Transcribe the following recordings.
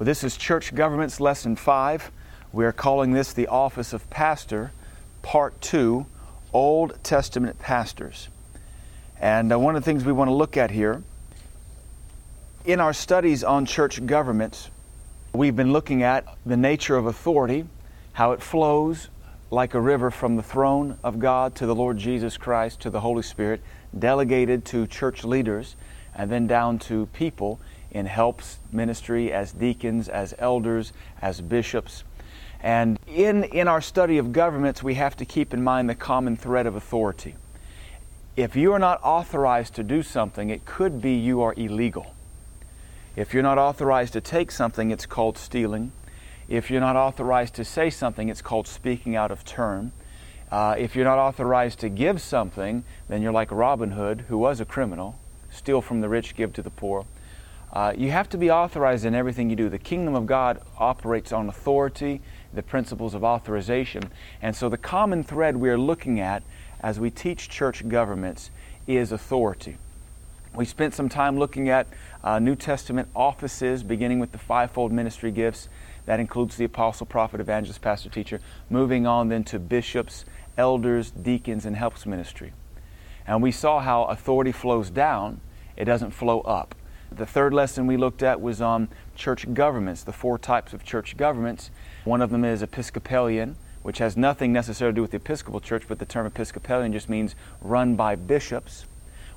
Well, this is Church Governments Lesson 5. We are calling this the Office of Pastor, Part 2 Old Testament Pastors. And uh, one of the things we want to look at here, in our studies on church governments, we've been looking at the nature of authority, how it flows like a river from the throne of God to the Lord Jesus Christ to the Holy Spirit, delegated to church leaders, and then down to people in helps ministry as deacons, as elders, as bishops. And in, in our study of governments, we have to keep in mind the common thread of authority. If you are not authorized to do something, it could be you are illegal. If you're not authorized to take something, it's called stealing. If you're not authorized to say something, it's called speaking out of turn. Uh, if you're not authorized to give something, then you're like Robin Hood, who was a criminal steal from the rich, give to the poor. Uh, you have to be authorized in everything you do. The kingdom of God operates on authority, the principles of authorization. And so the common thread we are looking at as we teach church governments is authority. We spent some time looking at uh, New Testament offices, beginning with the fivefold ministry gifts. That includes the apostle, prophet, evangelist, pastor, teacher. Moving on then to bishops, elders, deacons, and helps ministry. And we saw how authority flows down, it doesn't flow up. The third lesson we looked at was on church governments, the four types of church governments. One of them is Episcopalian, which has nothing necessarily to do with the Episcopal Church, but the term Episcopalian just means run by bishops.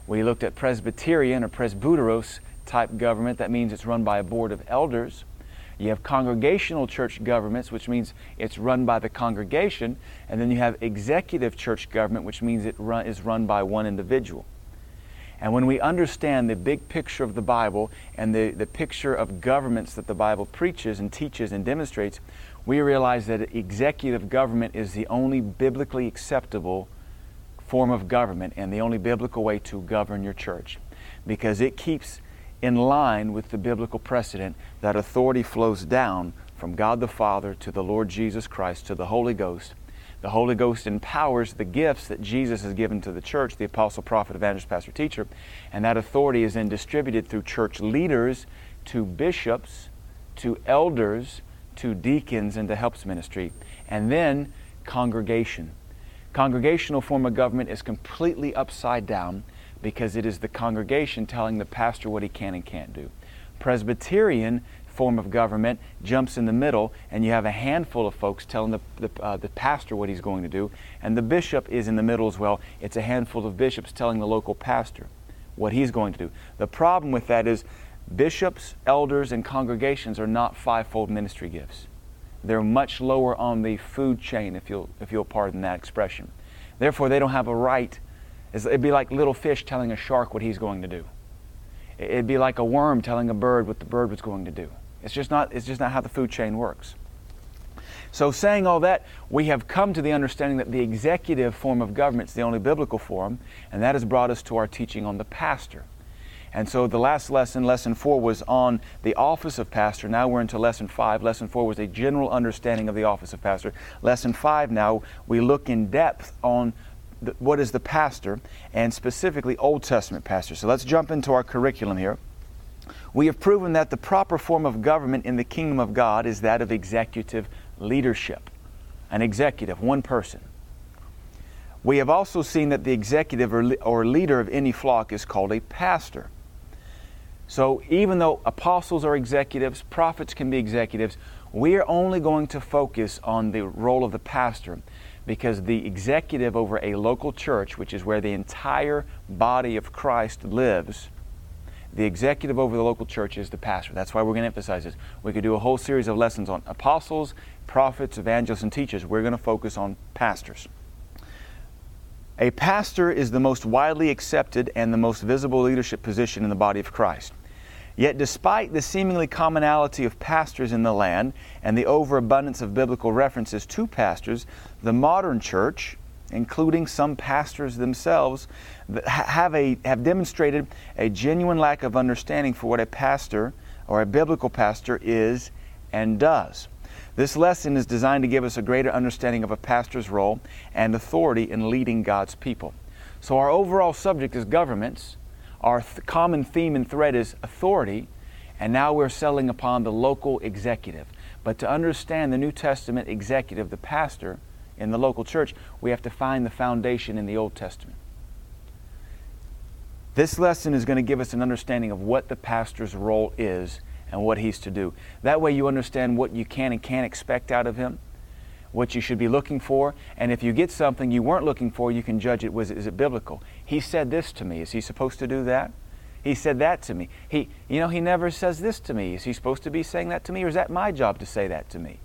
We looked at Presbyterian or Presbyteros type government, that means it's run by a board of elders. You have congregational church governments, which means it's run by the congregation. And then you have executive church government, which means it run, is run by one individual. And when we understand the big picture of the Bible and the, the picture of governments that the Bible preaches and teaches and demonstrates, we realize that executive government is the only biblically acceptable form of government and the only biblical way to govern your church because it keeps in line with the biblical precedent that authority flows down from God the Father to the Lord Jesus Christ to the Holy Ghost the Holy Ghost empowers the gifts that Jesus has given to the church the apostle, prophet, evangelist, pastor, teacher. And that authority is then distributed through church leaders to bishops, to elders, to deacons, and to helps ministry. And then congregation. Congregational form of government is completely upside down because it is the congregation telling the pastor what he can and can't do. Presbyterian form of government jumps in the middle, and you have a handful of folks telling the, the, uh, the, pastor what he's going to do, and the bishop is in the middle as well. It's a handful of bishops telling the local pastor what he's going to do. The problem with that is bishops, elders, and congregations are not fivefold ministry gifts. They're much lower on the food chain, if you'll, if you'll pardon that expression. Therefore, they don't have a right. It'd be like little fish telling a shark what he's going to do. It'd be like a worm telling a bird what the bird was going to do. It's just not, it's just not how the food chain works. So, saying all that, we have come to the understanding that the executive form of government is the only biblical form, and that has brought us to our teaching on the pastor. And so, the last lesson, lesson four, was on the office of pastor. Now we're into lesson five. Lesson four was a general understanding of the office of pastor. Lesson five, now we look in depth on the, what is the pastor, and specifically Old Testament pastor. So, let's jump into our curriculum here. We have proven that the proper form of government in the kingdom of God is that of executive leadership. An executive, one person. We have also seen that the executive or, or leader of any flock is called a pastor. So, even though apostles are executives, prophets can be executives, we are only going to focus on the role of the pastor because the executive over a local church, which is where the entire body of Christ lives, the executive over the local church is the pastor. That's why we're going to emphasize this. We could do a whole series of lessons on apostles, prophets, evangelists, and teachers. We're going to focus on pastors. A pastor is the most widely accepted and the most visible leadership position in the body of Christ. Yet, despite the seemingly commonality of pastors in the land and the overabundance of biblical references to pastors, the modern church, including some pastors themselves, have, a, have demonstrated a genuine lack of understanding for what a pastor or a biblical pastor is and does. This lesson is designed to give us a greater understanding of a pastor's role and authority in leading God's people. So, our overall subject is governments. Our th- common theme and thread is authority. And now we're settling upon the local executive. But to understand the New Testament executive, the pastor in the local church, we have to find the foundation in the Old Testament. This lesson is going to give us an understanding of what the pastor's role is and what he's to do. That way, you understand what you can and can't expect out of him, what you should be looking for, and if you get something you weren't looking for, you can judge it was is it biblical. He said this to me. Is he supposed to do that? He said that to me. He, you know, he never says this to me. Is he supposed to be saying that to me, or is that my job to say that to me?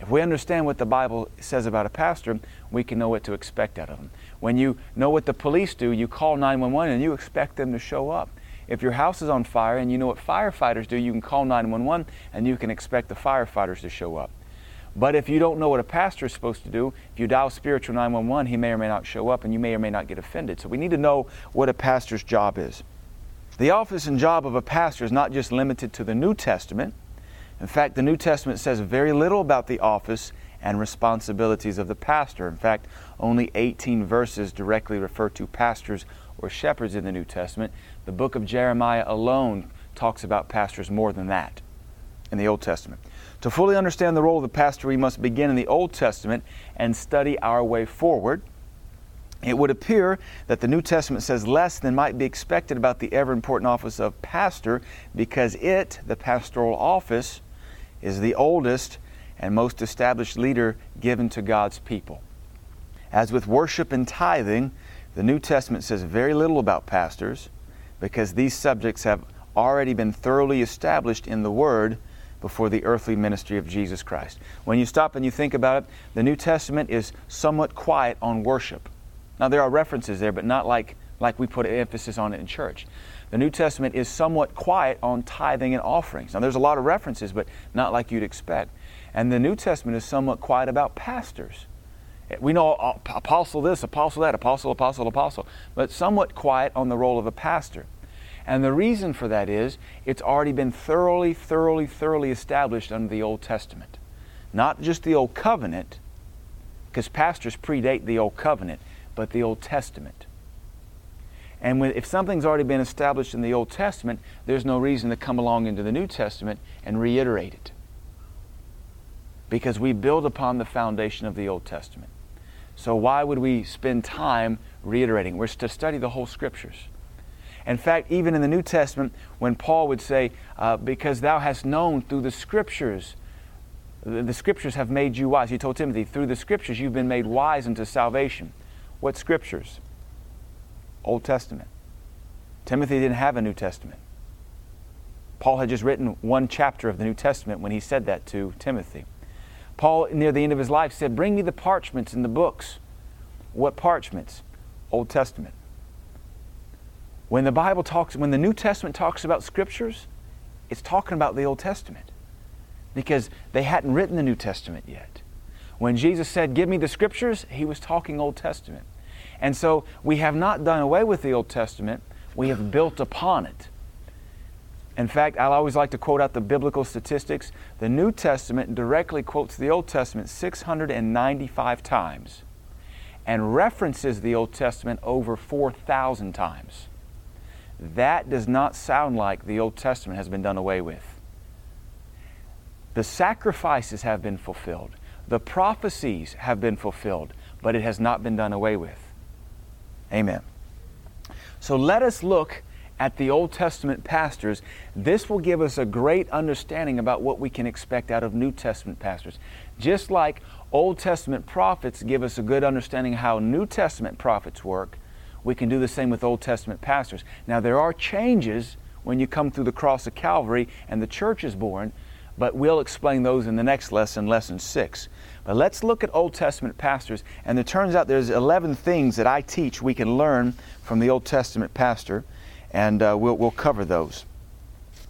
If we understand what the Bible says about a pastor, we can know what to expect out of him. When you know what the police do, you call 911 and you expect them to show up. If your house is on fire and you know what firefighters do, you can call 911 and you can expect the firefighters to show up. But if you don't know what a pastor is supposed to do, if you dial spiritual 911, he may or may not show up and you may or may not get offended. So we need to know what a pastor's job is. The office and job of a pastor is not just limited to the New Testament. In fact, the New Testament says very little about the office and responsibilities of the pastor. In fact, only 18 verses directly refer to pastors or shepherds in the New Testament. The book of Jeremiah alone talks about pastors more than that in the Old Testament. To fully understand the role of the pastor, we must begin in the Old Testament and study our way forward. It would appear that the New Testament says less than might be expected about the ever important office of pastor because it, the pastoral office, is the oldest and most established leader given to God's people. As with worship and tithing, the New Testament says very little about pastors because these subjects have already been thoroughly established in the Word before the earthly ministry of Jesus Christ. When you stop and you think about it, the New Testament is somewhat quiet on worship. Now, there are references there, but not like, like we put emphasis on it in church. The New Testament is somewhat quiet on tithing and offerings. Now, there's a lot of references, but not like you'd expect. And the New Testament is somewhat quiet about pastors. We know uh, apostle this, apostle that, apostle, apostle, apostle, but somewhat quiet on the role of a pastor. And the reason for that is it's already been thoroughly, thoroughly, thoroughly established under the Old Testament. Not just the Old Covenant, because pastors predate the Old Covenant, but the Old Testament. And when, if something's already been established in the Old Testament, there's no reason to come along into the New Testament and reiterate it. Because we build upon the foundation of the Old Testament. So why would we spend time reiterating? We're to study the whole Scriptures. In fact, even in the New Testament, when Paul would say, uh, Because thou hast known through the Scriptures, the, the Scriptures have made you wise. He told Timothy, Through the Scriptures you've been made wise unto salvation. What Scriptures? Old Testament. Timothy didn't have a New Testament. Paul had just written one chapter of the New Testament when he said that to Timothy. Paul, near the end of his life, said, Bring me the parchments and the books. What parchments? Old Testament. When the Bible talks, when the New Testament talks about scriptures, it's talking about the Old Testament because they hadn't written the New Testament yet. When Jesus said, Give me the scriptures, he was talking Old Testament. And so we have not done away with the Old Testament, we have built upon it. In fact, I always like to quote out the biblical statistics. The New Testament directly quotes the Old Testament 695 times and references the Old Testament over 4,000 times. That does not sound like the Old Testament has been done away with. The sacrifices have been fulfilled, the prophecies have been fulfilled, but it has not been done away with. Amen. So let us look at the Old Testament pastors. This will give us a great understanding about what we can expect out of New Testament pastors. Just like Old Testament prophets give us a good understanding how New Testament prophets work, we can do the same with Old Testament pastors. Now, there are changes when you come through the cross of Calvary and the church is born, but we'll explain those in the next lesson, lesson six. But let's look at Old Testament pastors, and it turns out there's 11 things that I teach we can learn from the Old Testament pastor, and uh, we'll, we'll cover those.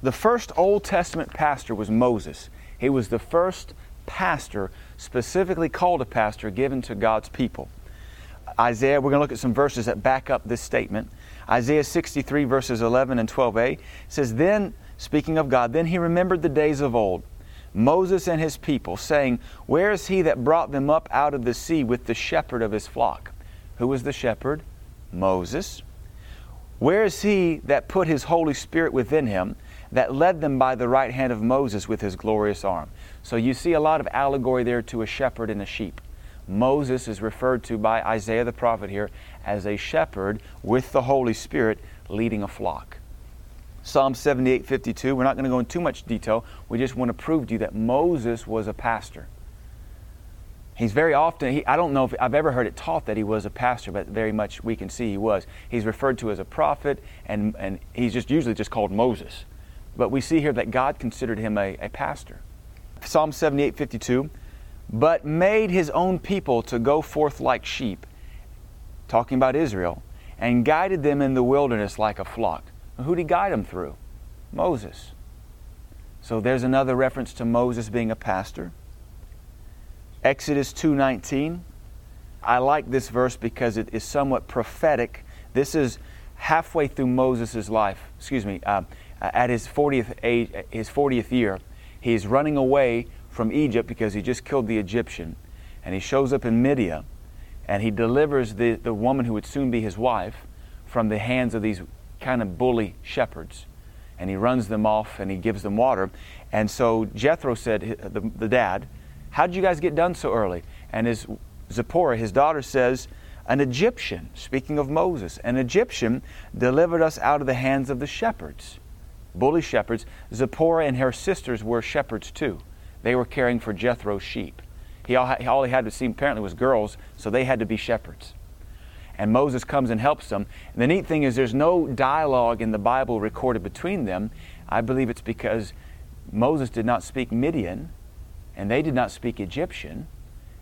The first Old Testament pastor was Moses. He was the first pastor, specifically called a pastor, given to God's people. Isaiah, we're going to look at some verses that back up this statement. Isaiah 63, verses 11 and 12a says, Then, speaking of God, then he remembered the days of old Moses and his people, saying, Where is he that brought them up out of the sea with the shepherd of his flock? Who was the shepherd? Moses. Where is he that put his Holy Spirit within him that led them by the right hand of Moses with his glorious arm. So you see a lot of allegory there to a shepherd and a sheep. Moses is referred to by Isaiah the prophet here as a shepherd with the Holy Spirit leading a flock. Psalm 78 52, we're not going to go into too much detail. We just want to prove to you that Moses was a pastor. He's very often, he, I don't know if I've ever heard it taught that he was a pastor, but very much we can see he was. He's referred to as a prophet, and, and he's just usually just called Moses. But we see here that God considered him a, a pastor. Psalm 78 52, but made his own people to go forth like sheep, talking about Israel, and guided them in the wilderness like a flock. Who did he guide them through? Moses. So there's another reference to Moses being a pastor. Exodus 2:19. I like this verse because it is somewhat prophetic. This is halfway through Moses' life. Excuse me. Uh, at his 40th age, his 40th year, he's running away from Egypt because he just killed the Egyptian, and he shows up in Midian, and he delivers the, the woman who would soon be his wife from the hands of these kind of bully shepherds. And he runs them off and he gives them water. And so Jethro said, the, the dad, How'd you guys get done so early? And his Zipporah, his daughter, says, An Egyptian, speaking of Moses, an Egyptian delivered us out of the hands of the shepherds, bully shepherds. Zipporah and her sisters were shepherds too. They were caring for Jethro's sheep. He all, all he had to see apparently was girls, so they had to be shepherds. And Moses comes and helps them. And the neat thing is, there's no dialogue in the Bible recorded between them. I believe it's because Moses did not speak Midian, and they did not speak Egyptian.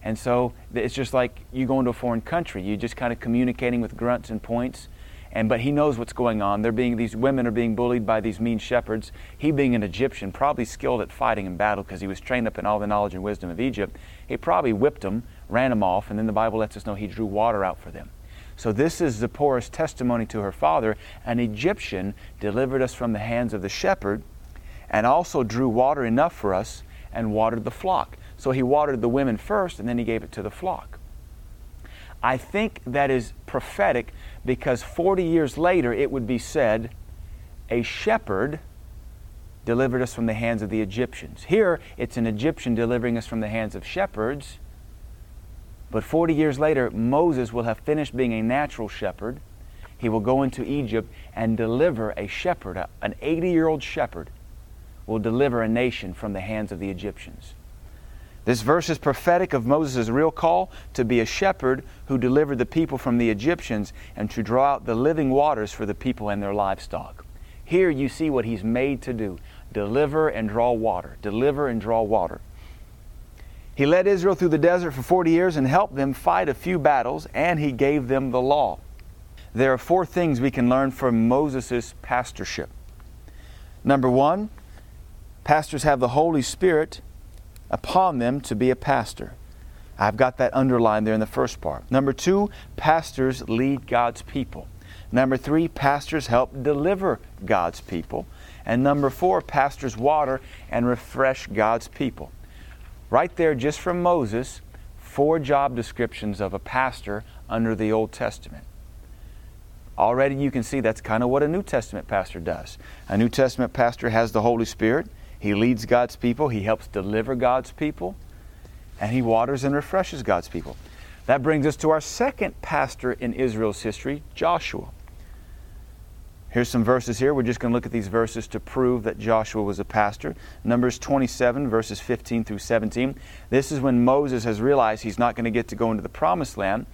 And so it's just like you go into a foreign country. You're just kind of communicating with grunts and points. And but he knows what's going on. They're being these women are being bullied by these mean shepherds. He being an Egyptian, probably skilled at fighting in battle because he was trained up in all the knowledge and wisdom of Egypt. He probably whipped them, ran them off, and then the Bible lets us know he drew water out for them. So this is Zipporah's testimony to her father. An Egyptian delivered us from the hands of the shepherd, and also drew water enough for us and watered the flock. So he watered the women first and then he gave it to the flock. I think that is prophetic because 40 years later it would be said, a shepherd delivered us from the hands of the Egyptians. Here it's an Egyptian delivering us from the hands of shepherds. But 40 years later, Moses will have finished being a natural shepherd. He will go into Egypt and deliver a shepherd, an 80 year old shepherd, will deliver a nation from the hands of the Egyptians. This verse is prophetic of Moses' real call to be a shepherd who delivered the people from the Egyptians and to draw out the living waters for the people and their livestock. Here you see what he's made to do deliver and draw water. Deliver and draw water. He led Israel through the desert for 40 years and helped them fight a few battles, and he gave them the law. There are four things we can learn from Moses' pastorship. Number one, Pastors have the Holy Spirit upon them to be a pastor. I've got that underlined there in the first part. Number two, pastors lead God's people. Number three, pastors help deliver God's people. And number four, pastors water and refresh God's people. Right there, just from Moses, four job descriptions of a pastor under the Old Testament. Already you can see that's kind of what a New Testament pastor does. A New Testament pastor has the Holy Spirit, he leads God's people, He helps deliver God's people, and He waters and refreshes God's people. That brings us to our second pastor in Israel's history, Joshua. Here's some verses here. We're just going to look at these verses to prove that Joshua was a pastor. Numbers 27, verses 15 through 17. This is when Moses has realized he's not going to get to go into the promised land,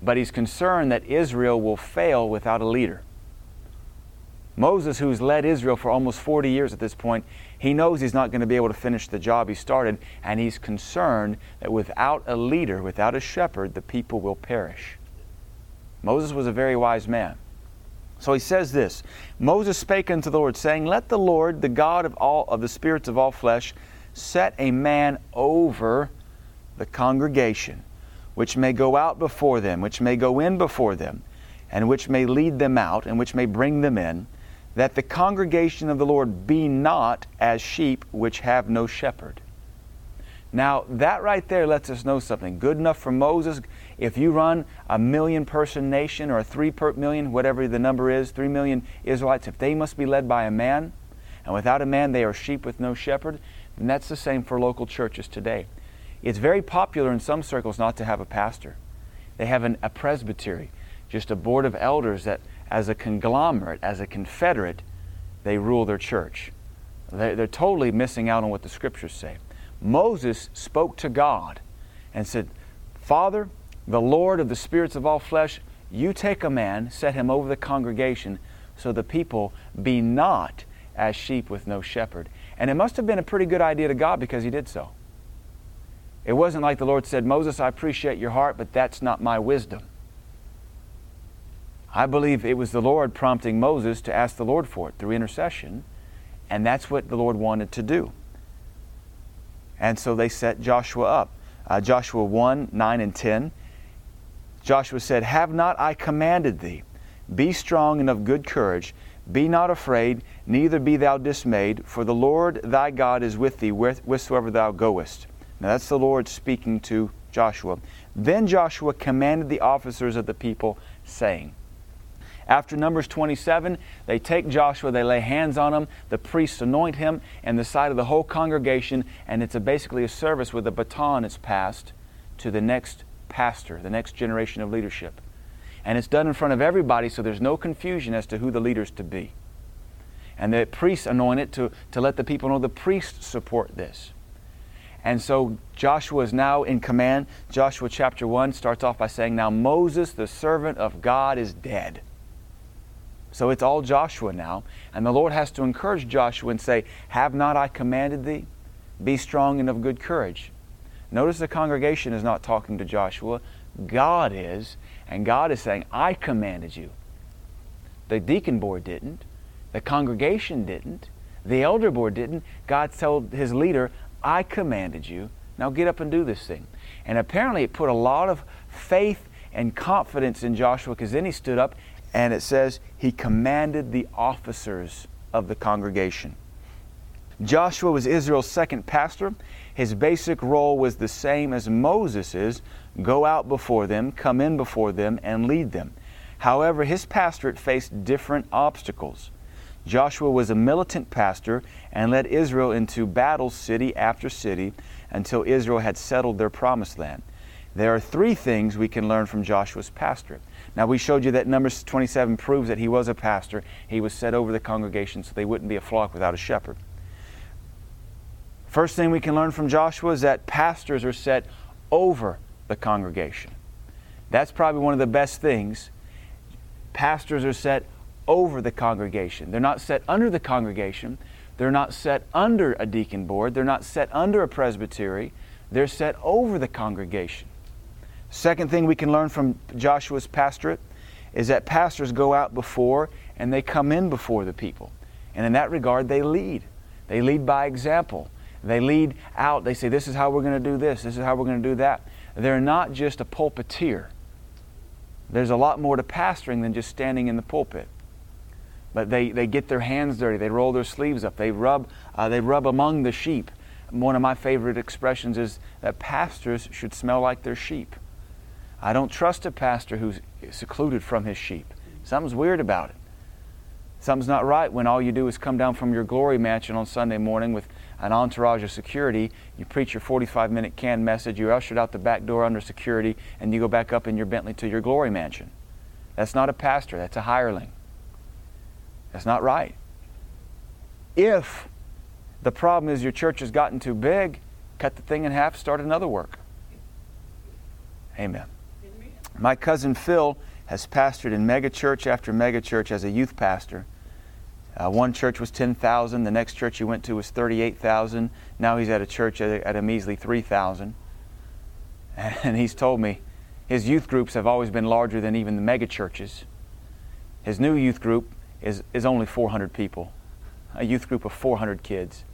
but he's concerned that Israel will fail without a leader. Moses, who's led Israel for almost 40 years at this point, he knows he's not going to be able to finish the job he started, and he's concerned that without a leader, without a shepherd, the people will perish. Moses was a very wise man. So he says this Moses spake unto the Lord, saying, Let the Lord, the God of all of the spirits of all flesh, set a man over the congregation, which may go out before them, which may go in before them, and which may lead them out, and which may bring them in that the congregation of the Lord be not as sheep which have no shepherd. Now, that right there lets us know something. Good enough for Moses. If you run a million person nation or a three per million, whatever the number is, three million Israelites, if they must be led by a man, and without a man they are sheep with no shepherd, then that's the same for local churches today. It's very popular in some circles not to have a pastor. They have an, a presbytery, just a board of elders that, as a conglomerate, as a confederate, they rule their church. They're, they're totally missing out on what the scriptures say. Moses spoke to God and said, Father, the Lord of the spirits of all flesh, you take a man, set him over the congregation, so the people be not as sheep with no shepherd. And it must have been a pretty good idea to God because he did so. It wasn't like the Lord said, Moses, I appreciate your heart, but that's not my wisdom. I believe it was the Lord prompting Moses to ask the Lord for it through intercession, and that's what the Lord wanted to do. And so they set Joshua up. Uh, Joshua 1 9 and 10. Joshua said, Have not I commanded thee? Be strong and of good courage. Be not afraid, neither be thou dismayed, for the Lord thy God is with thee whithersoever thou goest. Now that's the Lord speaking to Joshua. Then Joshua commanded the officers of the people, saying, after Numbers 27, they take Joshua, they lay hands on him, the priests anoint him, and the sight of the whole congregation, and it's a basically a service where the baton is passed to the next pastor, the next generation of leadership. And it's done in front of everybody so there's no confusion as to who the leader's to be. And the priests anoint it to, to let the people know the priests support this. And so Joshua is now in command. Joshua chapter 1 starts off by saying, Now Moses, the servant of God, is dead. So it's all Joshua now. And the Lord has to encourage Joshua and say, Have not I commanded thee? Be strong and of good courage. Notice the congregation is not talking to Joshua, God is. And God is saying, I commanded you. The deacon board didn't. The congregation didn't. The elder board didn't. God told his leader, I commanded you. Now get up and do this thing. And apparently it put a lot of faith and confidence in Joshua because then he stood up and it says he commanded the officers of the congregation. Joshua was Israel's second pastor. His basic role was the same as Moses's go out before them, come in before them, and lead them. However, his pastorate faced different obstacles. Joshua was a militant pastor and led Israel into battle city after city until Israel had settled their promised land. There are three things we can learn from Joshua's pastorate. Now, we showed you that Numbers 27 proves that he was a pastor. He was set over the congregation so they wouldn't be a flock without a shepherd. First thing we can learn from Joshua is that pastors are set over the congregation. That's probably one of the best things. Pastors are set over the congregation. They're not set under the congregation. They're not set under a deacon board. They're not set under a presbytery. They're set over the congregation. Second thing we can learn from Joshua's pastorate is that pastors go out before and they come in before the people. And in that regard, they lead. They lead by example. They lead out. They say, This is how we're going to do this. This is how we're going to do that. They're not just a pulpiteer. There's a lot more to pastoring than just standing in the pulpit. But they, they get their hands dirty. They roll their sleeves up. They rub, uh, they rub among the sheep. One of my favorite expressions is that pastors should smell like their sheep. I don't trust a pastor who's secluded from his sheep. Something's weird about it. Something's not right when all you do is come down from your glory mansion on Sunday morning with an entourage of security. You preach your 45 minute canned message, you're ushered out the back door under security, and you go back up in your Bentley to your glory mansion. That's not a pastor, that's a hireling. That's not right. If the problem is your church has gotten too big, cut the thing in half, start another work. Amen. My cousin Phil has pastored in megachurch after megachurch as a youth pastor. Uh, one church was 10,000, the next church he went to was 38,000. Now he's at a church at a, at a measly 3,000. And he's told me his youth groups have always been larger than even the megachurches. His new youth group is, is only 400 people, a youth group of 400 kids.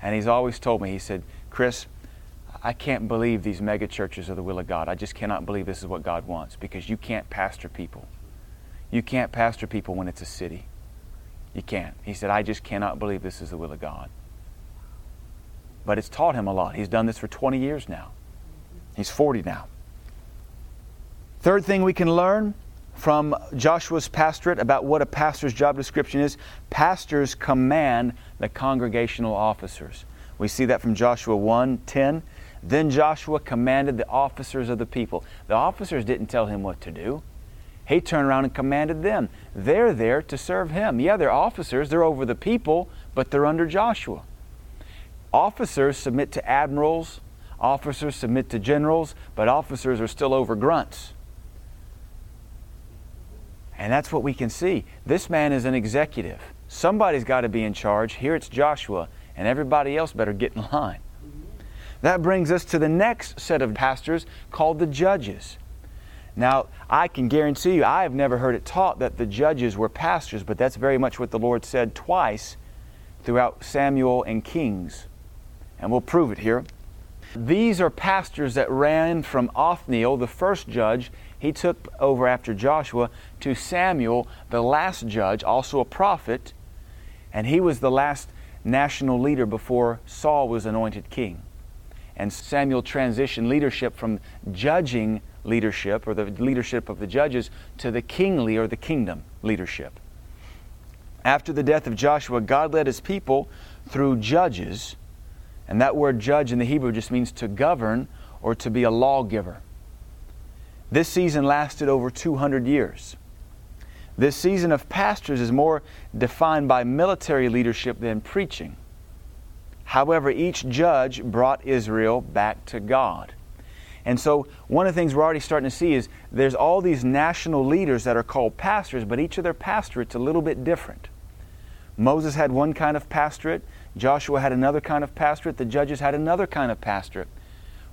And he's always told me, he said, Chris, I can't believe these mega churches are the will of God. I just cannot believe this is what God wants because you can't pastor people. You can't pastor people when it's a city. You can't. He said, I just cannot believe this is the will of God. But it's taught him a lot. He's done this for 20 years now. He's 40 now. Third thing we can learn from Joshua's pastorate about what a pastor's job description is. Pastors command the congregational officers. We see that from Joshua 1 10. Then Joshua commanded the officers of the people. The officers didn't tell him what to do. He turned around and commanded them. They're there to serve him. Yeah, they're officers, they're over the people, but they're under Joshua. Officers submit to admirals, officers submit to generals, but officers are still over grunts. And that's what we can see. This man is an executive. Somebody's got to be in charge. Here it's Joshua, and everybody else better get in line. That brings us to the next set of pastors called the judges. Now, I can guarantee you, I have never heard it taught that the judges were pastors, but that's very much what the Lord said twice throughout Samuel and Kings. And we'll prove it here. These are pastors that ran from Othniel, the first judge, he took over after Joshua, to Samuel, the last judge, also a prophet, and he was the last national leader before Saul was anointed king. And Samuel transitioned leadership from judging leadership or the leadership of the judges to the kingly or the kingdom leadership. After the death of Joshua, God led his people through judges, and that word judge in the Hebrew just means to govern or to be a lawgiver. This season lasted over 200 years. This season of pastors is more defined by military leadership than preaching. However, each judge brought Israel back to God. And so, one of the things we're already starting to see is there's all these national leaders that are called pastors, but each of their pastorates a little bit different. Moses had one kind of pastorate, Joshua had another kind of pastorate, the judges had another kind of pastorate.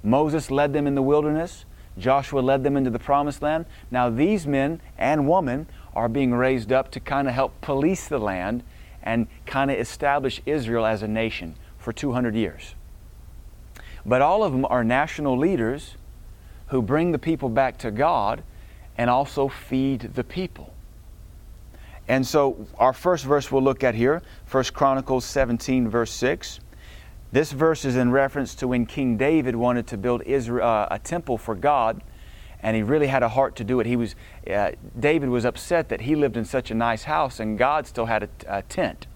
Moses led them in the wilderness, Joshua led them into the promised land. Now, these men and women are being raised up to kind of help police the land and kind of establish Israel as a nation for 200 years. But all of them are national leaders who bring the people back to God and also feed the people. And so our first verse we'll look at here, 1 Chronicles 17 verse 6. This verse is in reference to when King David wanted to build Israel, uh, a temple for God, and he really had a heart to do it. He was uh, David was upset that he lived in such a nice house, and God still had a, a tent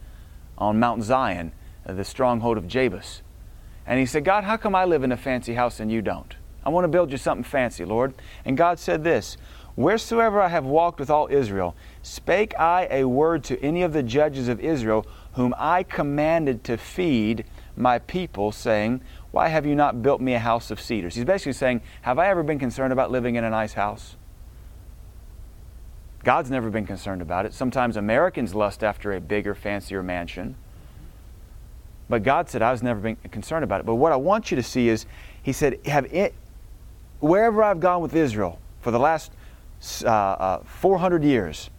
on Mount Zion, uh, the stronghold of Jebus. And he said, God, how come I live in a fancy house and you don't? I want to build you something fancy, Lord. And God said this Wheresoever I have walked with all Israel, spake I a word to any of the judges of Israel, whom I commanded to feed my people, saying, Why have you not built me a house of cedars? He's basically saying, Have I ever been concerned about living in a nice house? God's never been concerned about it. Sometimes Americans lust after a bigger, fancier mansion. But God said, I was never been concerned about it. But what I want you to see is, He said, have it, wherever I've gone with Israel for the last uh, uh, 400 years,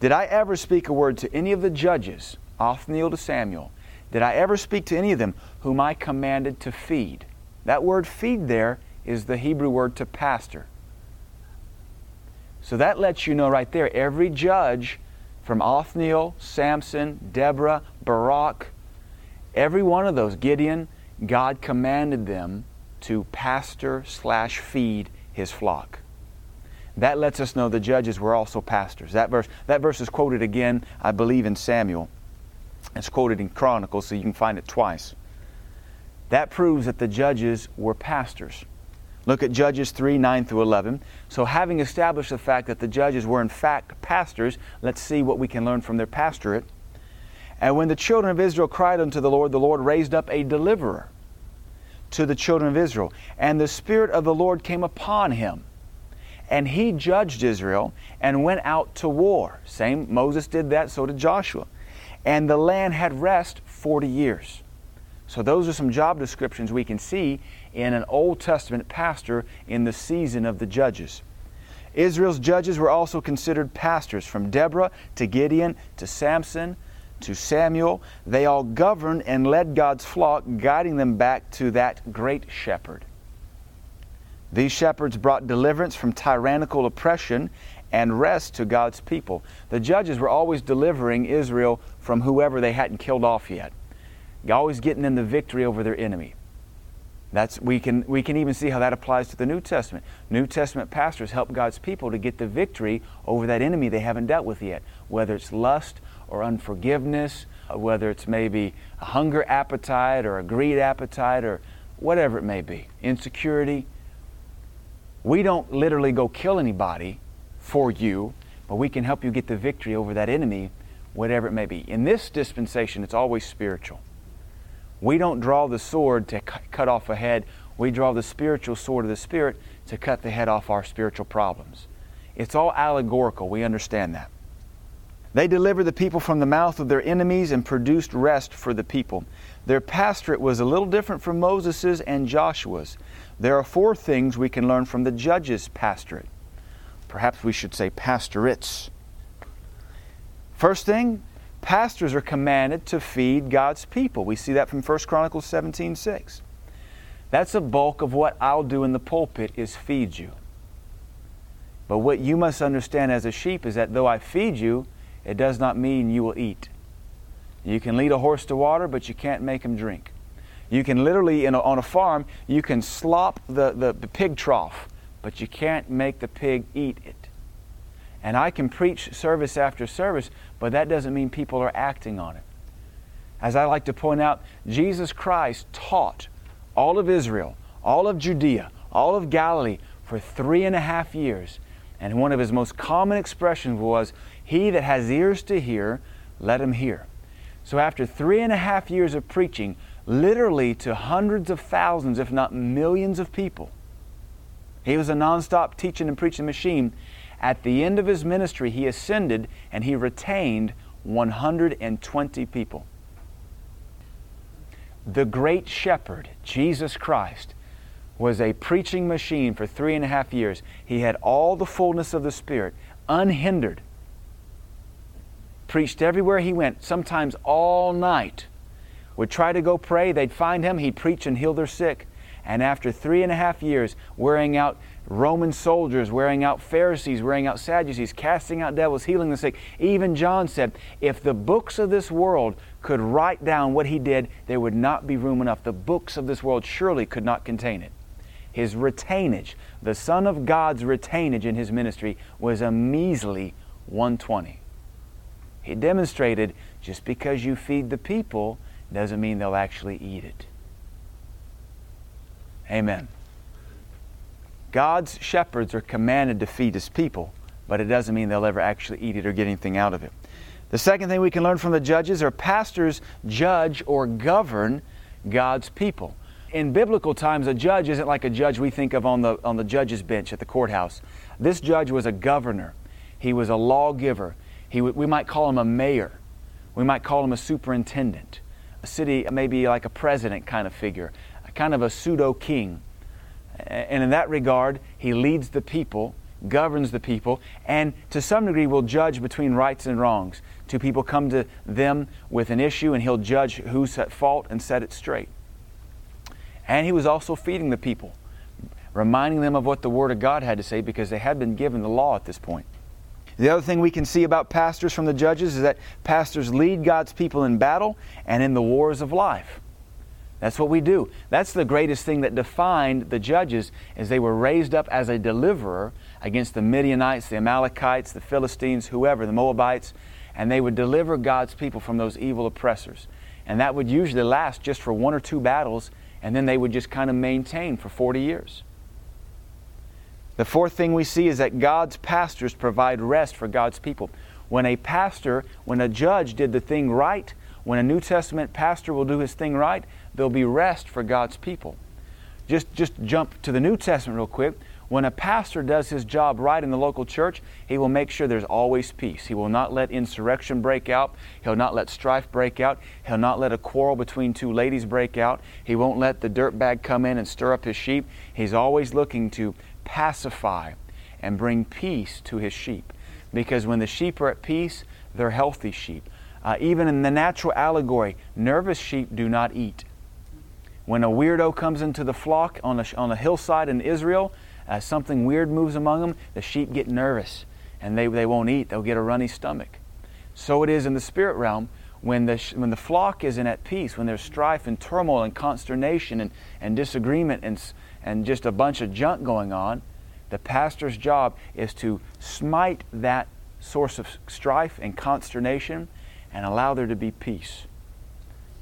did I ever speak a word to any of the judges, Othniel to Samuel? Did I ever speak to any of them whom I commanded to feed? That word feed there is the Hebrew word to pastor. So that lets you know right there every judge from Othniel, Samson, Deborah, Barak, every one of those, Gideon, God commanded them to pastor slash feed his flock. That lets us know the judges were also pastors. That verse, that verse is quoted again, I believe, in Samuel. It's quoted in Chronicles, so you can find it twice. That proves that the judges were pastors. Look at Judges 3 9 through 11. So, having established the fact that the judges were in fact pastors, let's see what we can learn from their pastorate. And when the children of Israel cried unto the Lord, the Lord raised up a deliverer to the children of Israel. And the Spirit of the Lord came upon him. And he judged Israel and went out to war. Same, Moses did that, so did Joshua. And the land had rest 40 years. So, those are some job descriptions we can see in an Old Testament pastor in the season of the judges. Israel's judges were also considered pastors, from Deborah to Gideon to Samson to Samuel. They all governed and led God's flock, guiding them back to that great shepherd. These shepherds brought deliverance from tyrannical oppression and rest to God's people. The judges were always delivering Israel from whoever they hadn't killed off yet, always getting them the victory over their enemy. That's, we, can, we can even see how that applies to the New Testament. New Testament pastors help God's people to get the victory over that enemy they haven't dealt with yet, whether it's lust or unforgiveness, uh, whether it's maybe a hunger appetite or a greed appetite or whatever it may be, insecurity. We don't literally go kill anybody for you, but we can help you get the victory over that enemy, whatever it may be. In this dispensation, it's always spiritual. We don't draw the sword to cut off a head. We draw the spiritual sword of the Spirit to cut the head off our spiritual problems. It's all allegorical. We understand that. They delivered the people from the mouth of their enemies and produced rest for the people. Their pastorate was a little different from Moses's and Joshua's. There are four things we can learn from the judges' pastorate. Perhaps we should say pastorates. First thing, pastors are commanded to feed God's people. We see that from 1 Chronicles 17 6. That's a bulk of what I'll do in the pulpit is feed you. But what you must understand as a sheep is that though I feed you, it does not mean you will eat. You can lead a horse to water, but you can't make him drink. You can literally, a, on a farm, you can slop the, the, the pig trough, but you can't make the pig eat it. And I can preach service after service, but that doesn't mean people are acting on it. As I like to point out, Jesus Christ taught all of Israel, all of Judea, all of Galilee for three and a half years. And one of his most common expressions was, He that has ears to hear, let him hear. So after three and a half years of preaching, literally to hundreds of thousands, if not millions of people, he was a nonstop teaching and preaching machine. At the end of his ministry, he ascended and he retained 120 people. The great shepherd, Jesus Christ, was a preaching machine for three and a half years. He had all the fullness of the Spirit, unhindered. Preached everywhere he went, sometimes all night. Would try to go pray, they'd find him, he'd preach and heal their sick. And after three and a half years, wearing out Roman soldiers, wearing out Pharisees, wearing out Sadducees, casting out devils, healing the sick. Even John said, if the books of this world could write down what he did, there would not be room enough. The books of this world surely could not contain it. His retainage, the Son of God's retainage in his ministry, was a measly 120. He demonstrated just because you feed the people doesn't mean they'll actually eat it. Amen. God's shepherds are commanded to feed his people, but it doesn't mean they'll ever actually eat it or get anything out of it. The second thing we can learn from the judges are pastors judge or govern God's people. In biblical times, a judge isn't like a judge we think of on the, on the judge's bench at the courthouse. This judge was a governor, he was a lawgiver. He, we might call him a mayor, we might call him a superintendent, a city, maybe like a president kind of figure, kind of a pseudo king. And in that regard, he leads the people, governs the people, and to some degree will judge between rights and wrongs. Two people come to them with an issue, and he'll judge who's at fault and set it straight. And he was also feeding the people, reminding them of what the Word of God had to say because they had been given the law at this point. The other thing we can see about pastors from the judges is that pastors lead God's people in battle and in the wars of life. That's what we do. That's the greatest thing that defined the judges is they were raised up as a deliverer against the Midianites, the Amalekites, the Philistines, whoever, the Moabites, and they would deliver God's people from those evil oppressors. And that would usually last just for one or two battles, and then they would just kind of maintain for 40 years. The fourth thing we see is that God's pastors provide rest for God's people. When a pastor, when a judge did the thing right, when a New Testament pastor will do his thing right, there'll be rest for God's people. Just, just jump to the New Testament real quick. When a pastor does his job right in the local church, he will make sure there's always peace. He will not let insurrection break out. He'll not let strife break out. He'll not let a quarrel between two ladies break out. He won't let the dirtbag come in and stir up his sheep. He's always looking to pacify and bring peace to his sheep. Because when the sheep are at peace, they're healthy sheep. Uh, even in the natural allegory, nervous sheep do not eat. When a weirdo comes into the flock on a, on a hillside in Israel, uh, something weird moves among them, the sheep get nervous and they, they won't eat. They'll get a runny stomach. So it is in the spirit realm. when the, when the flock isn't at peace, when there's strife and turmoil and consternation and, and disagreement and, and just a bunch of junk going on, the pastor's job is to smite that source of strife and consternation and allow there to be peace.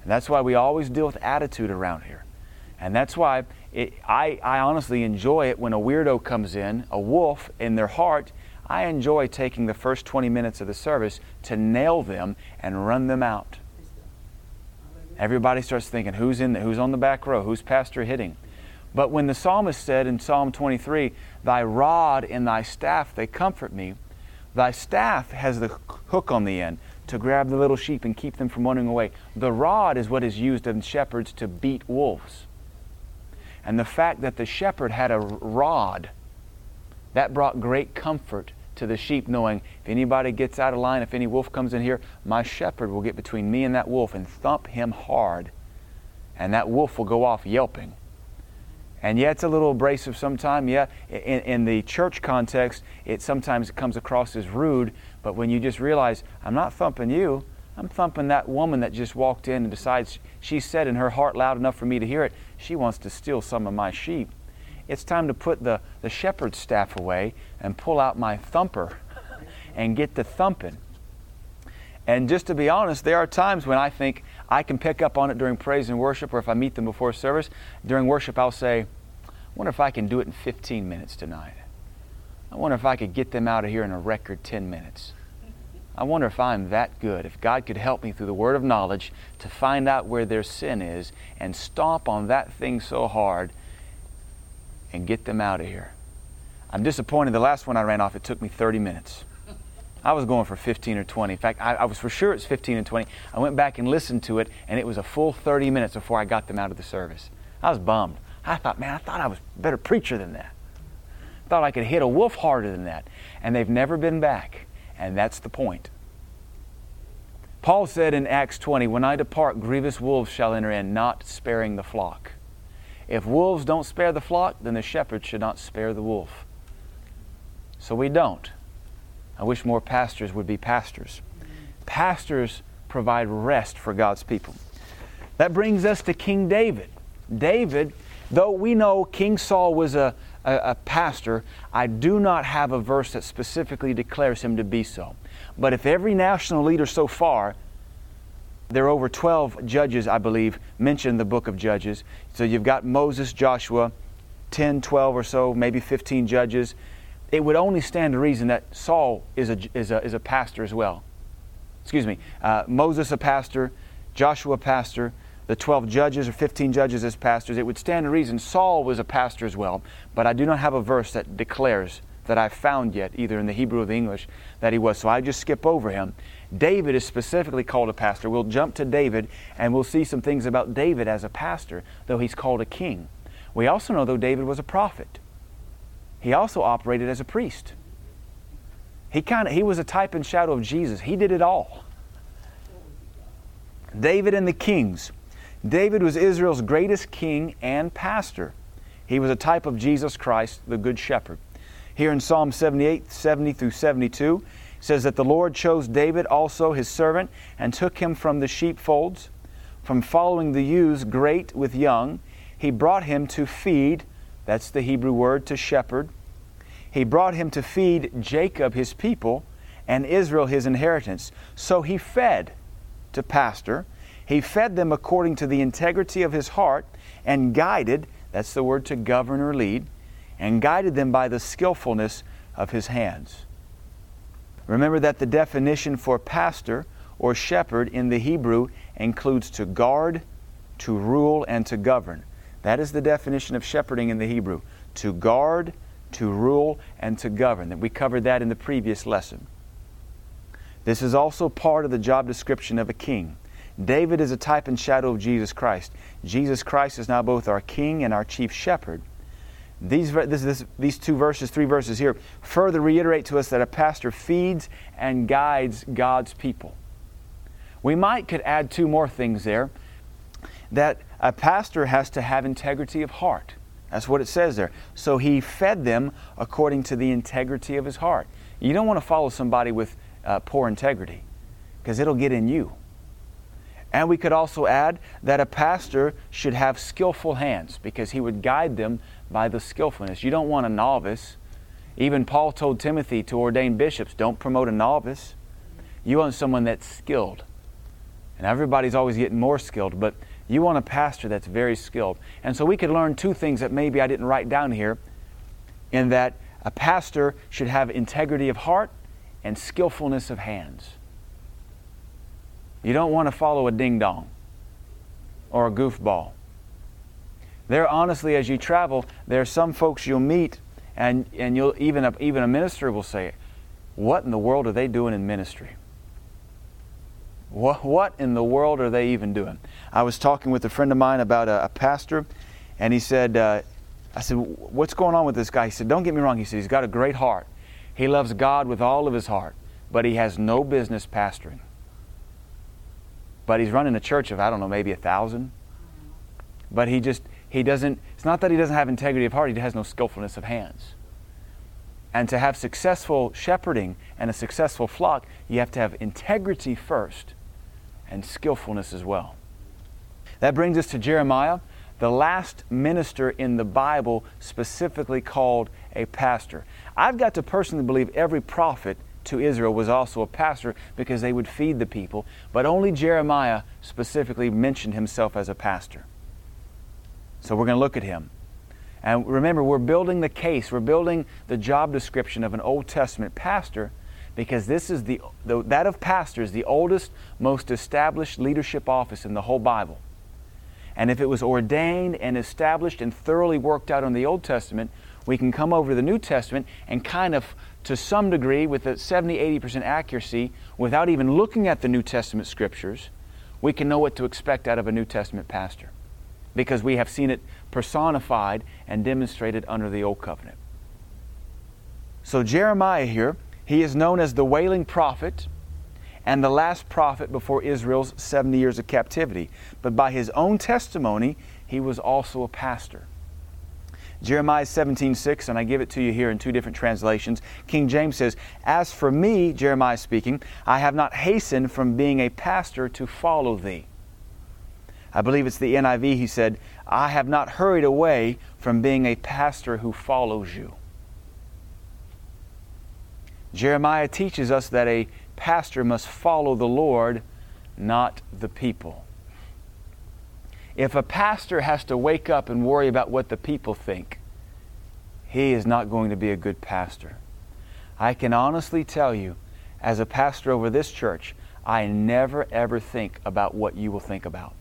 And that's why we always deal with attitude around here. And that's why it, I, I honestly enjoy it when a weirdo comes in, a wolf in their heart. I enjoy taking the first 20 minutes of the service to nail them and run them out. Everybody starts thinking, who's in the, who's on the back row? Who's pastor hitting? But when the psalmist said in Psalm 23, Thy rod and thy staff, they comfort me, thy staff has the hook on the end to grab the little sheep and keep them from running away. The rod is what is used in shepherds to beat wolves. And the fact that the shepherd had a rod, that brought great comfort to the sheep, knowing if anybody gets out of line, if any wolf comes in here, my shepherd will get between me and that wolf and thump him hard. And that wolf will go off yelping. And yeah, it's a little abrasive sometimes. Yeah, in, in the church context, it sometimes comes across as rude. But when you just realize, I'm not thumping you, I'm thumping that woman that just walked in and decides she said in her heart loud enough for me to hear it, she wants to steal some of my sheep. It's time to put the, the shepherd's staff away and pull out my thumper and get to thumping. And just to be honest, there are times when I think I can pick up on it during praise and worship, or if I meet them before service. During worship, I'll say, wonder if I can do it in 15 minutes tonight. I wonder if I could get them out of here in a record 10 minutes. I wonder if I'm that good, if God could help me through the word of knowledge to find out where their sin is and stomp on that thing so hard and get them out of here. I'm disappointed. The last one I ran off, it took me 30 minutes. I was going for 15 or 20. In fact, I, I was for sure it's 15 and 20. I went back and listened to it, and it was a full 30 minutes before I got them out of the service. I was bummed. I thought, man, I thought I was a better preacher than that. I thought I could hit a wolf harder than that. And they've never been back. And that's the point. Paul said in Acts 20, When I depart, grievous wolves shall enter in, not sparing the flock. If wolves don't spare the flock, then the shepherd should not spare the wolf. So we don't. I wish more pastors would be pastors. Pastors provide rest for God's people. That brings us to King David. David, though we know King Saul was a, a, a, pastor, I do not have a verse that specifically declares him to be so. But if every national leader so far, there are over 12 judges, I believe, mentioned the book of Judges. So you've got Moses, Joshua, 10, 12 or so, maybe 15 judges it would only stand to reason that Saul is a, is a, is a pastor as well. Excuse me, uh, Moses a pastor, Joshua a pastor, the 12 judges or 15 judges as pastors. It would stand to reason Saul was a pastor as well, but I do not have a verse that declares that I've found yet, either in the Hebrew or the English, that he was. So I just skip over him. David is specifically called a pastor. We'll jump to David and we'll see some things about David as a pastor, though he's called a king. We also know, though, David was a prophet he also operated as a priest. He kind of he was a type and shadow of Jesus. He did it all. David and the kings. David was Israel's greatest king and pastor. He was a type of Jesus Christ, the good shepherd. Here in Psalm 78, 70 through 72, says that the Lord chose David also his servant and took him from the sheepfolds, from following the ewes great with young. He brought him to feed that's the Hebrew word to shepherd. He brought him to feed Jacob his people and Israel his inheritance. So he fed to pastor. He fed them according to the integrity of his heart and guided, that's the word to govern or lead, and guided them by the skillfulness of his hands. Remember that the definition for pastor or shepherd in the Hebrew includes to guard, to rule, and to govern. That is the definition of shepherding in the Hebrew to guard, to rule, and to govern. That We covered that in the previous lesson. This is also part of the job description of a king. David is a type and shadow of Jesus Christ. Jesus Christ is now both our king and our chief shepherd. These, this, this, these two verses, three verses here, further reiterate to us that a pastor feeds and guides God's people. We might could add two more things there that a pastor has to have integrity of heart. That's what it says there. So he fed them according to the integrity of his heart. You don't want to follow somebody with uh, poor integrity because it'll get in you. And we could also add that a pastor should have skillful hands because he would guide them by the skillfulness. You don't want a novice. Even Paul told Timothy to ordain bishops don't promote a novice. You want someone that's skilled. And everybody's always getting more skilled, but you want a pastor that's very skilled. And so we could learn two things that maybe I didn't write down here in that a pastor should have integrity of heart and skillfulness of hands. You don't want to follow a ding dong or a goofball. There, honestly, as you travel, there are some folks you'll meet, and, and you'll even a, even a minister will say, "What in the world are they doing in ministry? What, what in the world are they even doing?" I was talking with a friend of mine about a, a pastor, and he said, uh, "I said, what's going on with this guy?" He said, "Don't get me wrong." He said, "He's got a great heart. He loves God with all of his heart, but he has no business pastoring." But he's running a church of, I don't know, maybe a thousand. But he just, he doesn't, it's not that he doesn't have integrity of heart, he has no skillfulness of hands. And to have successful shepherding and a successful flock, you have to have integrity first and skillfulness as well. That brings us to Jeremiah, the last minister in the Bible specifically called a pastor. I've got to personally believe every prophet to Israel was also a pastor because they would feed the people, but only Jeremiah specifically mentioned himself as a pastor. So we're going to look at him. And remember, we're building the case, we're building the job description of an Old Testament pastor because this is the, the that of pastors, the oldest, most established leadership office in the whole Bible. And if it was ordained and established and thoroughly worked out in the Old Testament, we can come over to the New Testament and kind of to some degree with a 70 80% accuracy without even looking at the New Testament scriptures, we can know what to expect out of a New Testament pastor because we have seen it personified and demonstrated under the Old Covenant. So, Jeremiah here, he is known as the wailing prophet and the last prophet before Israel's 70 years of captivity. But by his own testimony, he was also a pastor. Jeremiah 17, 6, and I give it to you here in two different translations. King James says, As for me, Jeremiah speaking, I have not hastened from being a pastor to follow thee. I believe it's the NIV, he said, I have not hurried away from being a pastor who follows you. Jeremiah teaches us that a pastor must follow the Lord, not the people. If a pastor has to wake up and worry about what the people think, he is not going to be a good pastor. I can honestly tell you, as a pastor over this church, I never ever think about what you will think about.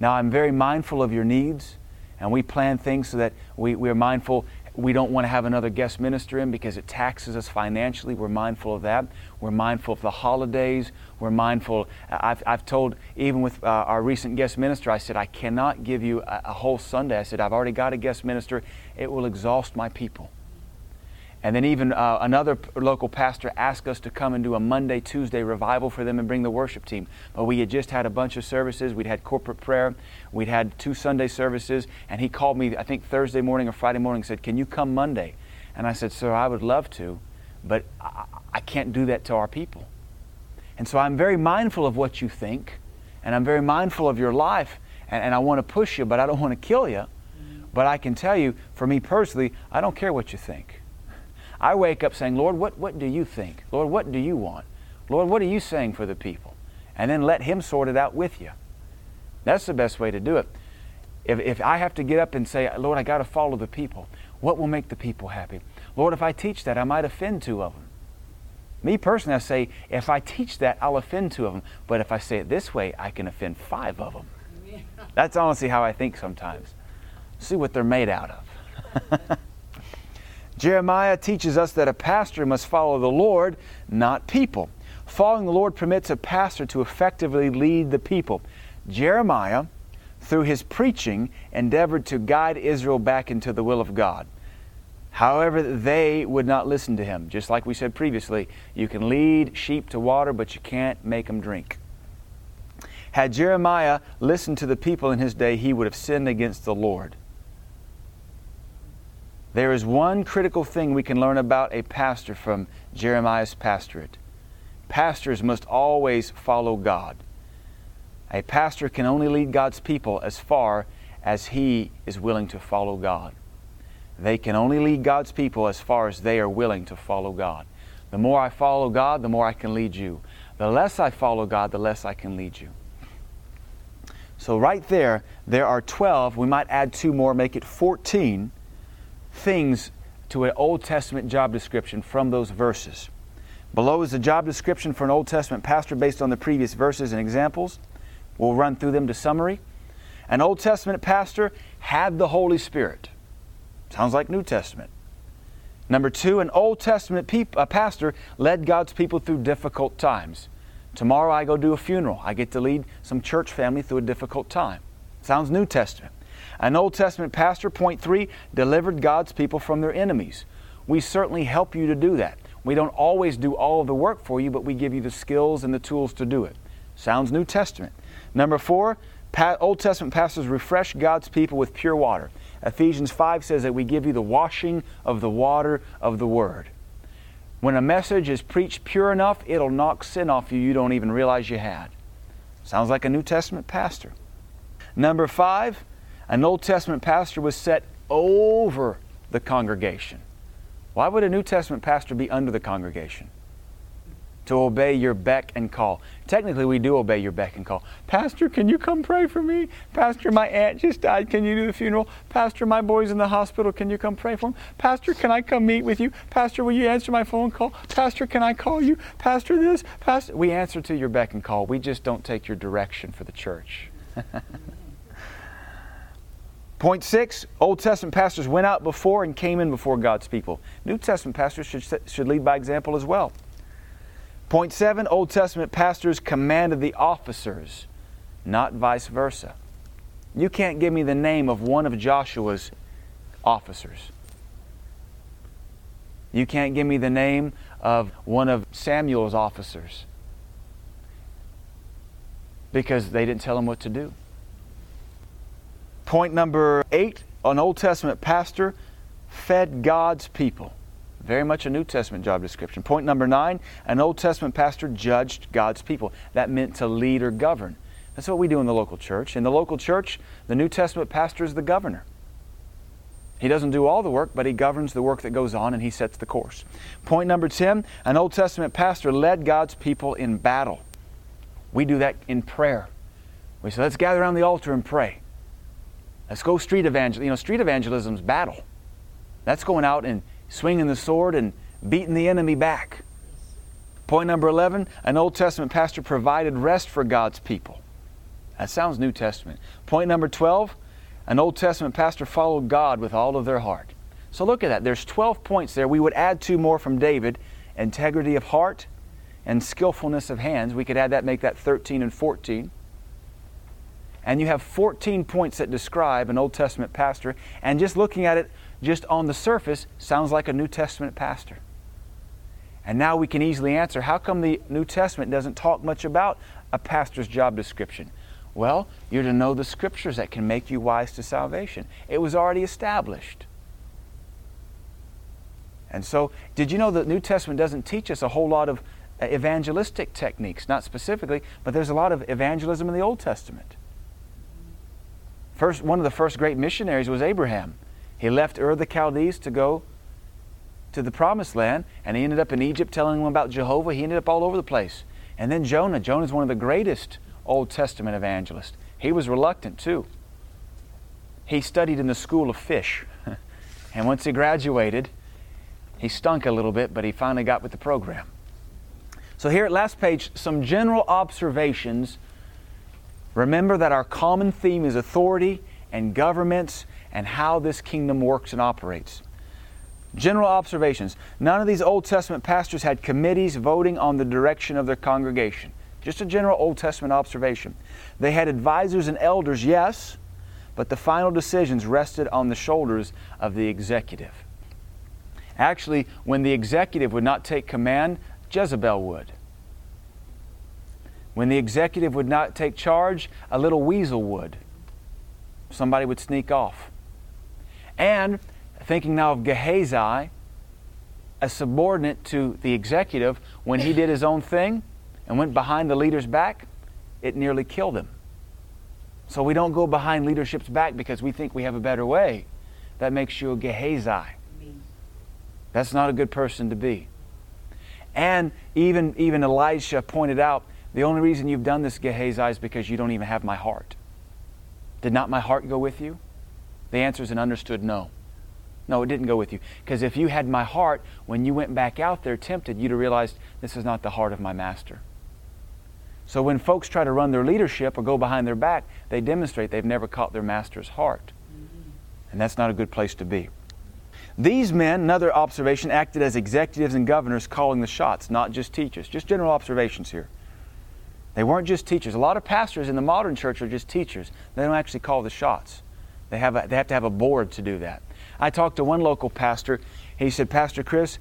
Now, I'm very mindful of your needs, and we plan things so that we, we're mindful we don't want to have another guest minister in because it taxes us financially. We're mindful of that. We're mindful of the holidays. We're mindful. I've, I've told, even with uh, our recent guest minister, I said, I cannot give you a, a whole Sunday. I said, I've already got a guest minister. It will exhaust my people. And then even uh, another local pastor asked us to come and do a Monday, Tuesday revival for them and bring the worship team. But we had just had a bunch of services. We'd had corporate prayer. We'd had two Sunday services. And he called me, I think Thursday morning or Friday morning, said, Can you come Monday? And I said, Sir, I would love to, but I, I can't do that to our people. And so I'm very mindful of what you think, and I'm very mindful of your life, and, and I want to push you, but I don't want to kill you. But I can tell you, for me personally, I don't care what you think. I wake up saying, Lord, what, what do you think? Lord, what do you want? Lord, what are you saying for the people? And then let Him sort it out with you. That's the best way to do it. If, if I have to get up and say, Lord, I got to follow the people, what will make the people happy? Lord, if I teach that, I might offend two of them. Me personally, I say, if I teach that, I'll offend two of them. But if I say it this way, I can offend five of them. That's honestly how I think sometimes. See what they're made out of. Jeremiah teaches us that a pastor must follow the Lord, not people. Following the Lord permits a pastor to effectively lead the people. Jeremiah, through his preaching, endeavored to guide Israel back into the will of God. However, they would not listen to him. Just like we said previously, you can lead sheep to water, but you can't make them drink. Had Jeremiah listened to the people in his day, he would have sinned against the Lord. There is one critical thing we can learn about a pastor from Jeremiah's pastorate. Pastors must always follow God. A pastor can only lead God's people as far as he is willing to follow God. They can only lead God's people as far as they are willing to follow God. The more I follow God, the more I can lead you. The less I follow God, the less I can lead you. So, right there, there are 12. We might add two more, make it 14 things to an Old Testament job description from those verses. Below is the job description for an Old Testament pastor based on the previous verses and examples. We'll run through them to summary. An Old Testament pastor had the Holy Spirit. Sounds like New Testament. Number two, an Old Testament peop- pastor led God's people through difficult times. Tomorrow I go do a funeral. I get to lead some church family through a difficult time. Sounds New Testament. An Old Testament pastor, point three, delivered God's people from their enemies. We certainly help you to do that. We don't always do all of the work for you, but we give you the skills and the tools to do it. Sounds New Testament. Number four, Old Testament pastors refresh God's people with pure water. Ephesians 5 says that we give you the washing of the water of the Word. When a message is preached pure enough, it'll knock sin off you you don't even realize you had. Sounds like a New Testament pastor. Number five, an Old Testament pastor was set over the congregation. Why would a New Testament pastor be under the congregation? to obey your beck and call. Technically, we do obey your beck and call. Pastor, can you come pray for me? Pastor, my aunt just died. Can you do the funeral? Pastor, my boy's in the hospital. Can you come pray for him? Pastor, can I come meet with you? Pastor, will you answer my phone call? Pastor, can I call you? Pastor, this? Pastor, we answer to your beck and call. We just don't take your direction for the church. Point six, Old Testament pastors went out before and came in before God's people. New Testament pastors should, should lead by example as well. Point seven Old Testament pastors commanded the officers, not vice versa. You can't give me the name of one of Joshua's officers. You can't give me the name of one of Samuel's officers because they didn't tell him what to do. Point number eight an Old Testament pastor fed God's people. Very much a New Testament job description. Point number nine an Old Testament pastor judged God's people. That meant to lead or govern. That's what we do in the local church. In the local church, the New Testament pastor is the governor. He doesn't do all the work, but he governs the work that goes on and he sets the course. Point number 10 an Old Testament pastor led God's people in battle. We do that in prayer. We say, let's gather around the altar and pray. Let's go street evangelism. You know, street evangelism is battle. That's going out and swinging the sword and beating the enemy back. Point number 11 an Old Testament pastor provided rest for God's people. That sounds New Testament. Point number 12 an Old Testament pastor followed God with all of their heart. So look at that. There's 12 points there. We would add two more from David integrity of heart and skillfulness of hands. We could add that, make that 13 and 14. And you have 14 points that describe an Old Testament pastor. And just looking at it just on the surface, sounds like a New Testament pastor. And now we can easily answer how come the New Testament doesn't talk much about a pastor's job description? Well, you're to know the scriptures that can make you wise to salvation. It was already established. And so, did you know the New Testament doesn't teach us a whole lot of uh, evangelistic techniques? Not specifically, but there's a lot of evangelism in the Old Testament. First, one of the first great missionaries was Abraham. He left Ur the Chaldees to go to the promised land, and he ended up in Egypt telling them about Jehovah. He ended up all over the place. And then Jonah. Jonah is one of the greatest Old Testament evangelists. He was reluctant too. He studied in the school of fish. and once he graduated, he stunk a little bit, but he finally got with the program. So, here at last page, some general observations. Remember that our common theme is authority and governments and how this kingdom works and operates. General observations None of these Old Testament pastors had committees voting on the direction of their congregation. Just a general Old Testament observation. They had advisors and elders, yes, but the final decisions rested on the shoulders of the executive. Actually, when the executive would not take command, Jezebel would. When the executive would not take charge, a little weasel would. Somebody would sneak off. And thinking now of Gehazi, a subordinate to the executive, when he did his own thing and went behind the leader's back, it nearly killed him. So we don't go behind leadership's back because we think we have a better way. That makes you a Gehazi. That's not a good person to be. And even, even Elisha pointed out the only reason you've done this, Gehazi, is because you don't even have my heart. Did not my heart go with you? The answer is an understood no. No, it didn't go with you. Because if you had my heart, when you went back out there tempted, you'd have realized this is not the heart of my master. So when folks try to run their leadership or go behind their back, they demonstrate they've never caught their master's heart. Mm-hmm. And that's not a good place to be. These men, another observation, acted as executives and governors calling the shots, not just teachers. Just general observations here. They weren't just teachers. A lot of pastors in the modern church are just teachers. They don't actually call the shots. They have, a, they have to have a board to do that. I talked to one local pastor. He said, Pastor Chris,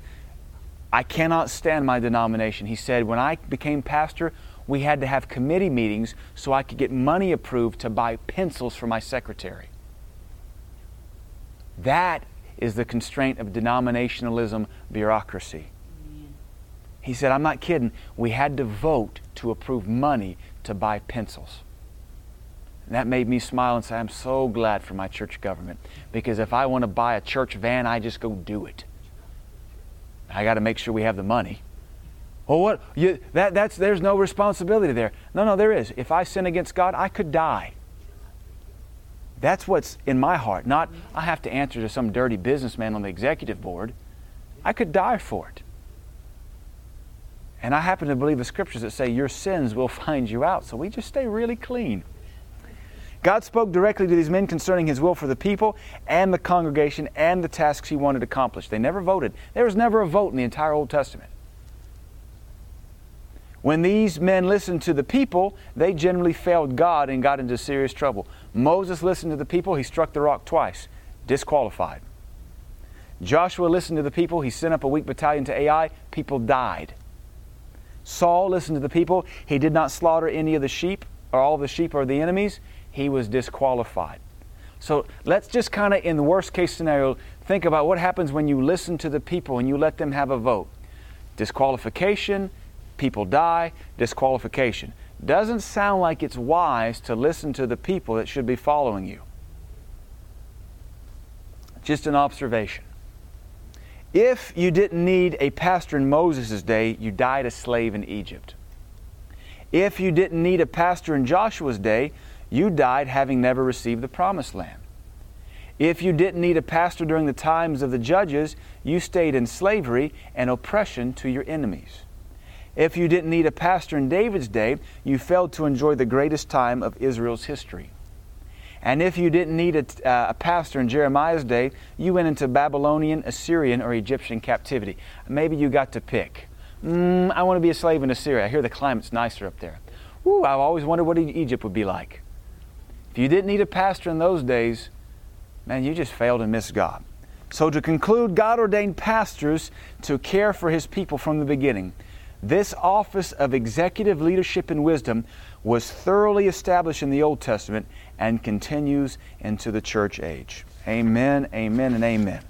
I cannot stand my denomination. He said, when I became pastor, we had to have committee meetings so I could get money approved to buy pencils for my secretary. That is the constraint of denominationalism bureaucracy. He said, I'm not kidding. We had to vote to approve money to buy pencils. And that made me smile and say, I'm so glad for my church government. Because if I want to buy a church van, I just go do it. I got to make sure we have the money. Well, what? You, that, that's, there's no responsibility there. No, no, there is. If I sin against God, I could die. That's what's in my heart. Not, I have to answer to some dirty businessman on the executive board. I could die for it. And I happen to believe the scriptures that say your sins will find you out. So we just stay really clean. God spoke directly to these men concerning his will for the people and the congregation and the tasks he wanted accomplished. They never voted. There was never a vote in the entire Old Testament. When these men listened to the people, they generally failed God and got into serious trouble. Moses listened to the people, he struck the rock twice, disqualified. Joshua listened to the people, he sent up a weak battalion to Ai, people died. Saul listened to the people, he did not slaughter any of the sheep, or all the sheep or the enemies, he was disqualified. So let's just kind of, in the worst case scenario, think about what happens when you listen to the people and you let them have a vote. Disqualification, people die, disqualification. Doesn't sound like it's wise to listen to the people that should be following you. Just an observation. If you didn't need a pastor in Moses' day, you died a slave in Egypt. If you didn't need a pastor in Joshua's day, you died having never received the promised land. If you didn't need a pastor during the times of the judges, you stayed in slavery and oppression to your enemies. If you didn't need a pastor in David's day, you failed to enjoy the greatest time of Israel's history. And if you didn't need a, uh, a, pastor in Jeremiah's day, you went into Babylonian, Assyrian, or Egyptian captivity. Maybe you got to pick. Mm, I want to be a slave in Assyria. I hear the climate's nicer up there. Ooh, I've always wondered what Egypt would be like. If you didn't need a pastor in those days, man, you just failed and missed God. So, to conclude, God ordained pastors to care for his people from the beginning. This office of executive leadership and wisdom was thoroughly established in the Old Testament and continues into the church age. Amen, amen, and amen.